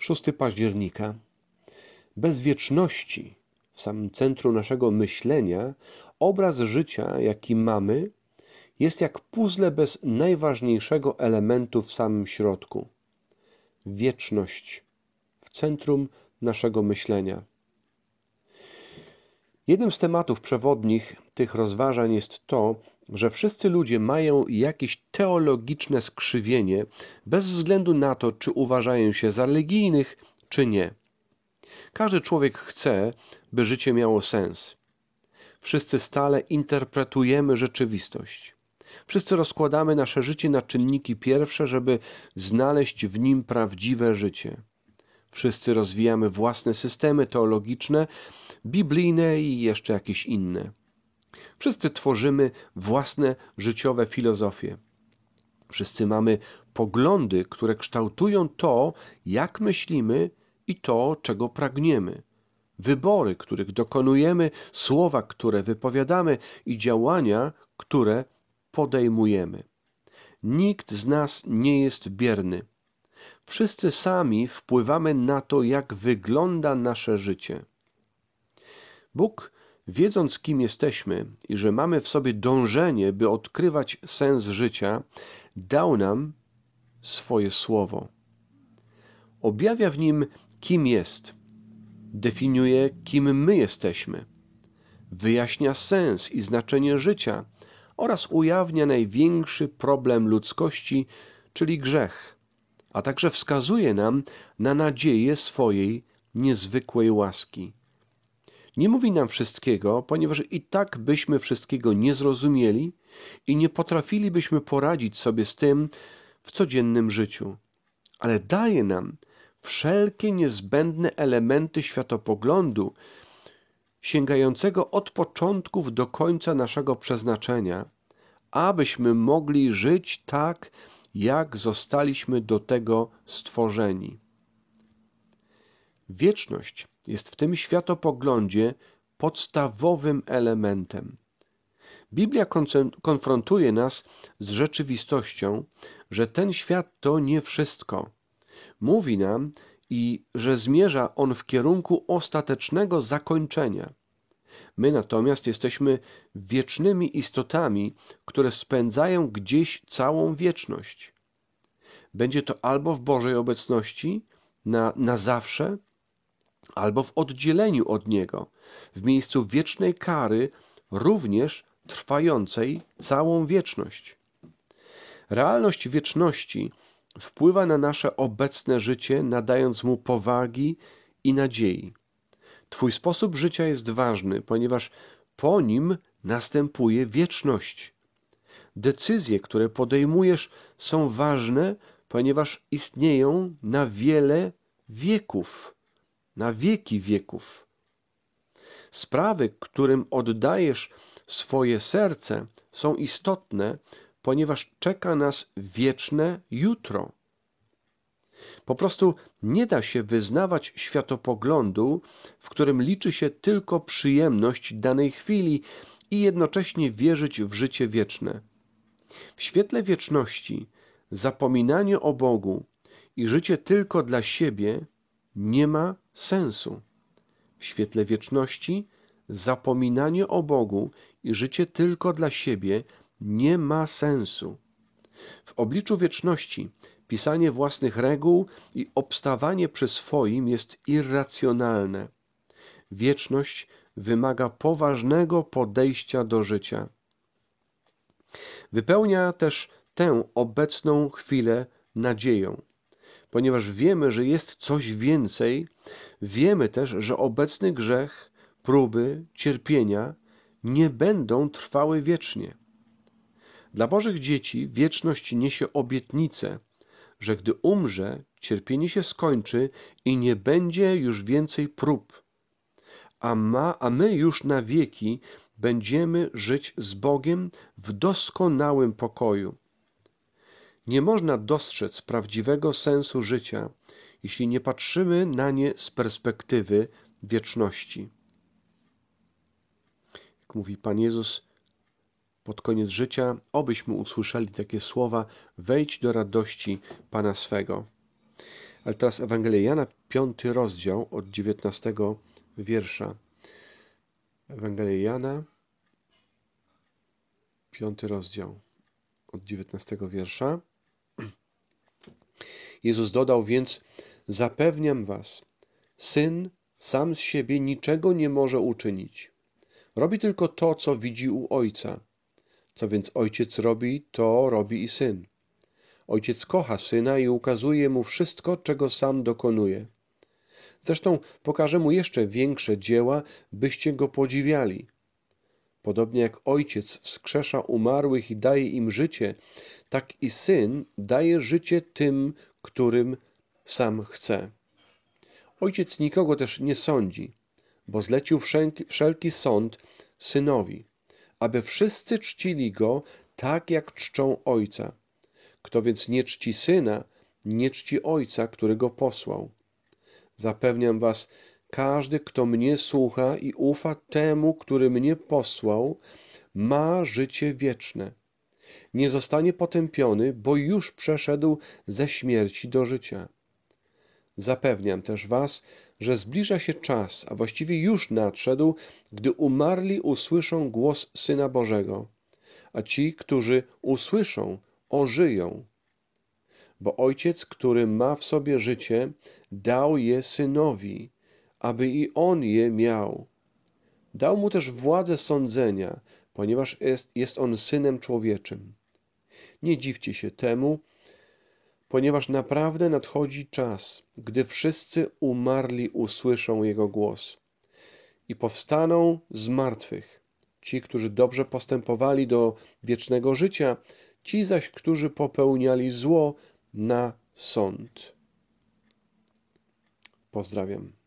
6 października. Bez wieczności w samym centrum naszego myślenia obraz życia, jaki mamy, jest jak puzzle bez najważniejszego elementu w samym środku. Wieczność w centrum naszego myślenia. Jednym z tematów przewodnich tych rozważań jest to, że wszyscy ludzie mają jakieś teologiczne skrzywienie, bez względu na to, czy uważają się za religijnych, czy nie. Każdy człowiek chce, by życie miało sens. Wszyscy stale interpretujemy rzeczywistość. Wszyscy rozkładamy nasze życie na czynniki pierwsze, żeby znaleźć w nim prawdziwe życie. Wszyscy rozwijamy własne systemy teologiczne, biblijne i jeszcze jakieś inne. Wszyscy tworzymy własne życiowe filozofie. Wszyscy mamy poglądy, które kształtują to, jak myślimy i to, czego pragniemy. Wybory, których dokonujemy, słowa, które wypowiadamy i działania, które podejmujemy. Nikt z nas nie jest bierny. Wszyscy sami wpływamy na to, jak wygląda nasze życie. Bóg, wiedząc kim jesteśmy i że mamy w sobie dążenie, by odkrywać sens życia, dał nam swoje słowo. Objawia w nim, kim jest, definiuje, kim my jesteśmy, wyjaśnia sens i znaczenie życia oraz ujawnia największy problem ludzkości, czyli grzech, a także wskazuje nam na nadzieję swojej niezwykłej łaski. Nie mówi nam wszystkiego, ponieważ i tak byśmy wszystkiego nie zrozumieli i nie potrafilibyśmy poradzić sobie z tym w codziennym życiu, ale daje nam wszelkie niezbędne elementy światopoglądu, sięgającego od początków do końca naszego przeznaczenia, abyśmy mogli żyć tak, jak zostaliśmy do tego stworzeni. Wieczność jest w tym światopoglądzie podstawowym elementem. Biblia konfrontuje nas z rzeczywistością, że ten świat to nie wszystko. Mówi nam, i że zmierza on w kierunku ostatecznego zakończenia. My natomiast jesteśmy wiecznymi istotami, które spędzają gdzieś całą wieczność. Będzie to albo w Bożej obecności na, na zawsze, albo w oddzieleniu od Niego, w miejscu wiecznej kary, również trwającej całą wieczność. Realność wieczności wpływa na nasze obecne życie, nadając mu powagi i nadziei. Twój sposób życia jest ważny, ponieważ po nim następuje wieczność. Decyzje, które podejmujesz, są ważne, ponieważ istnieją na wiele wieków na wieki wieków. Sprawy, którym oddajesz swoje serce, są istotne, ponieważ czeka nas wieczne jutro. Po prostu nie da się wyznawać światopoglądu, w którym liczy się tylko przyjemność danej chwili i jednocześnie wierzyć w życie wieczne. W świetle wieczności zapominanie o Bogu i życie tylko dla siebie nie ma sensu. W świetle wieczności zapominanie o Bogu i życie tylko dla siebie nie ma sensu. W obliczu wieczności pisanie własnych reguł i obstawanie przy swoim jest irracjonalne. Wieczność wymaga poważnego podejścia do życia. Wypełnia też tę obecną chwilę nadzieją. Ponieważ wiemy, że jest coś więcej, wiemy też, że obecny grzech, próby, cierpienia nie będą trwały wiecznie. Dla Bożych dzieci wieczność niesie obietnicę, że gdy umrze, cierpienie się skończy i nie będzie już więcej prób. A, ma, a my już na wieki będziemy żyć z Bogiem w doskonałym pokoju. Nie można dostrzec prawdziwego sensu życia, jeśli nie patrzymy na nie z perspektywy wieczności. Jak mówi Pan Jezus pod koniec życia, obyśmy usłyszeli takie słowa: Wejdź do radości Pana swego. Ale teraz Ewangelia Jana, piąty rozdział od dziewiętnastego wiersza. Ewangelia Jana, piąty rozdział od dziewiętnastego wiersza. Jezus dodał więc, zapewniam was, Syn sam z siebie niczego nie może uczynić. Robi tylko to, co widzi u Ojca. Co więc Ojciec robi, to robi i Syn. Ojciec kocha Syna i ukazuje Mu wszystko, czego sam dokonuje. Zresztą pokaże Mu jeszcze większe dzieła, byście Go podziwiali. Podobnie jak Ojciec wskrzesza umarłych i daje im życie, tak i Syn daje życie tym, którym sam chce. Ojciec nikogo też nie sądzi, bo zlecił wszelki, sąd Synowi, aby wszyscy czcili Go tak, jak czczą Ojca. Kto więc nie czci Syna, nie czci Ojca, który Go posłał. Zapewniam was, każdy, kto mnie słucha i ufa temu, który mnie posłał, ma życie wieczne. Nie zostanie potępiony, bo już przeszedł ze śmierci do życia. Zapewniam też was, że zbliża się czas, a właściwie już nadszedł, gdy umarli usłyszą głos Syna Bożego, a ci, którzy usłyszą, ożyją. Bo Ojciec, który ma w sobie życie, dał je Synowi, aby i On je miał. Dał mu też władzę sądzenia, ponieważ jest, jest on Synem Człowieczym. Nie dziwcie się temu, ponieważ naprawdę nadchodzi czas, gdy wszyscy umarli usłyszą Jego głos i powstaną z martwych. Ci, którzy dobrze postępowali do wiecznego życia, ci zaś, którzy popełniali zło na sąd. Pozdrawiam.